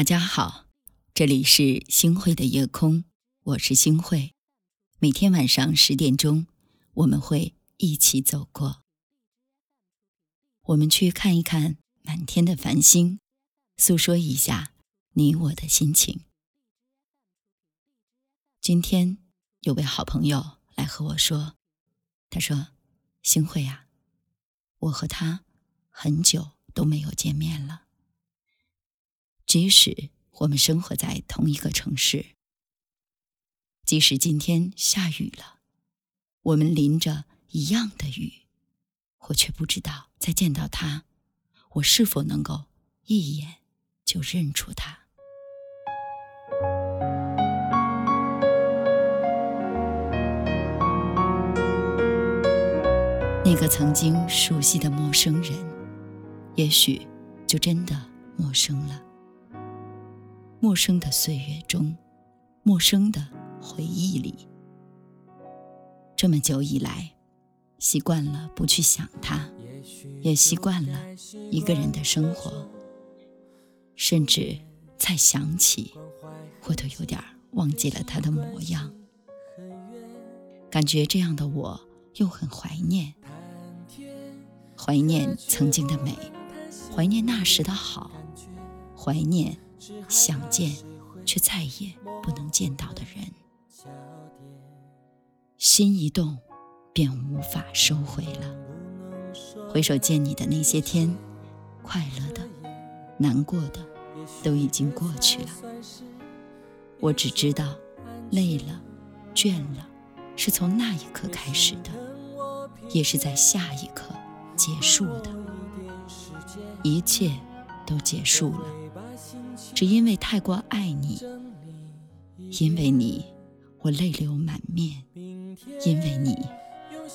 大家好，这里是星慧的夜空，我是星慧。每天晚上十点钟，我们会一起走过。我们去看一看满天的繁星，诉说一下你我的心情。今天有位好朋友来和我说，他说：“星慧啊，我和他很久都没有见面了。”即使我们生活在同一个城市，即使今天下雨了，我们淋着一样的雨，我却不知道再见到他，我是否能够一眼就认出他。那个曾经熟悉的陌生人，也许就真的陌生了。陌生的岁月中，陌生的回忆里，这么久以来，习惯了不去想他，也习惯了一个人的生活，甚至再想起，我都有点忘记了他的模样。感觉这样的我又很怀念，怀念曾经的美，怀念那时的好，怀念。想见却再也不能见到的人，心一动便无法收回了。回首见你的那些天，快乐的、难过的都已经过去了。我只知道，累了、倦了，是从那一刻开始的，也是在下一刻结束的。一切都结束了。只因为太过爱你，因为你，我泪流满面；因为你，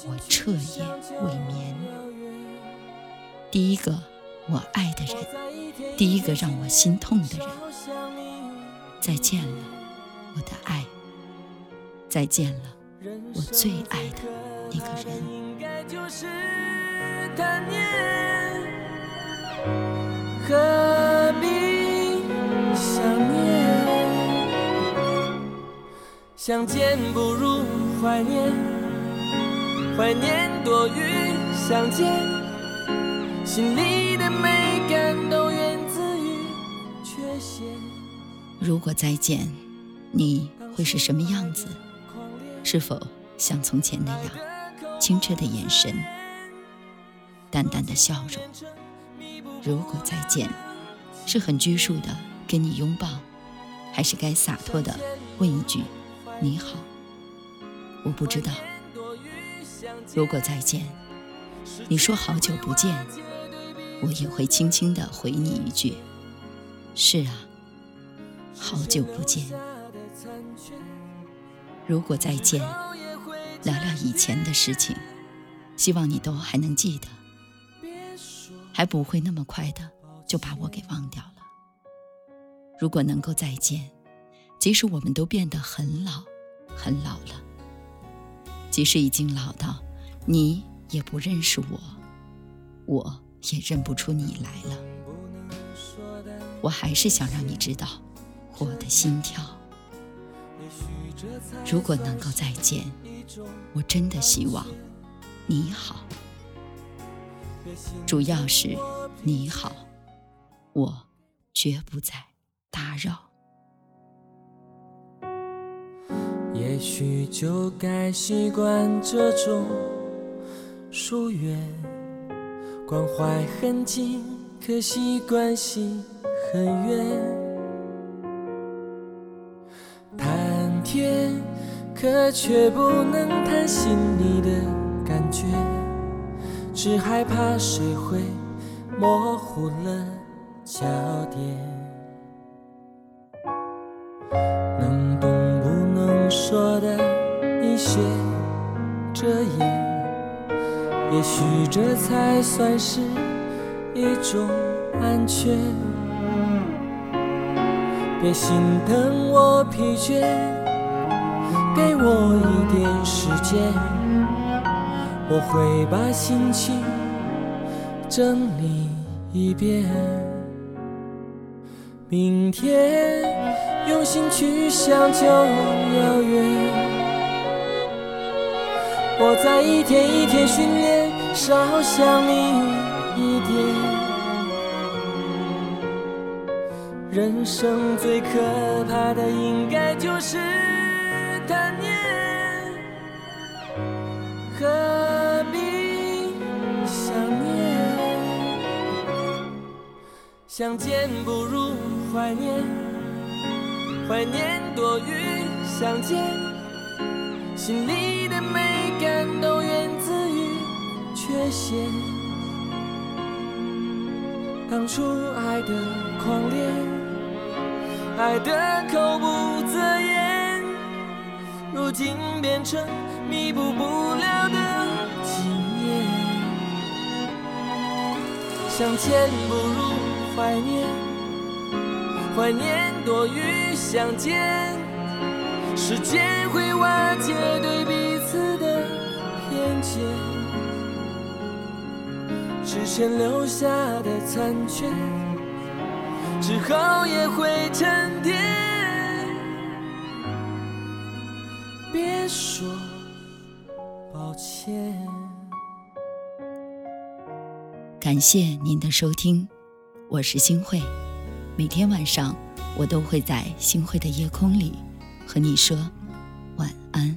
我彻夜未眠。第一个我爱的人，第一个让我心痛的人，再见了，我的爱；再见了，我最爱的那个人。想见不如怀念，怀念多于相见，心里的美感都源自于缺陷。如果再见，你会是什么样子？是否像从前那样，清澈的眼神，淡淡的笑容？如果再见，是很拘束的跟你拥抱，还是该洒脱的问一句？你好，我不知道。如果再见，你说好久不见，我也会轻轻的回你一句：是啊，好久不见。如果再见，聊聊以前的事情，希望你都还能记得，还不会那么快的就把我给忘掉了。如果能够再见。即使我们都变得很老，很老了，即使已经老到你也不认识我，我也认不出你来了，我还是想让你知道我的心跳。如果能够再见，我真的希望你好，主要是你好，我绝不再打扰。也许就该习惯这种疏远，关怀很近，可惜关系很远。谈天，可却不能谈心里的感觉，只害怕谁会模糊了焦点。一些遮掩，也许这才算是一种安全。别心疼我疲倦，给我一点时间，我会把心情整理一遍。明天用心去想就遥远。我在一天一天训练，少想你一点。人生最可怕的，应该就是贪念。何必想念？相见不如怀念，怀念多于相见。心里的美缺陷。当初爱的狂烈。爱的口不择言，如今变成弥补不了的纪念。相见不如怀念，怀念多于相见。时间会瓦解前留下的残缺。之后也会沉淀。别说抱歉。感谢您的收听，我是星慧。每天晚上，我都会在星慧的夜空里和你说晚安。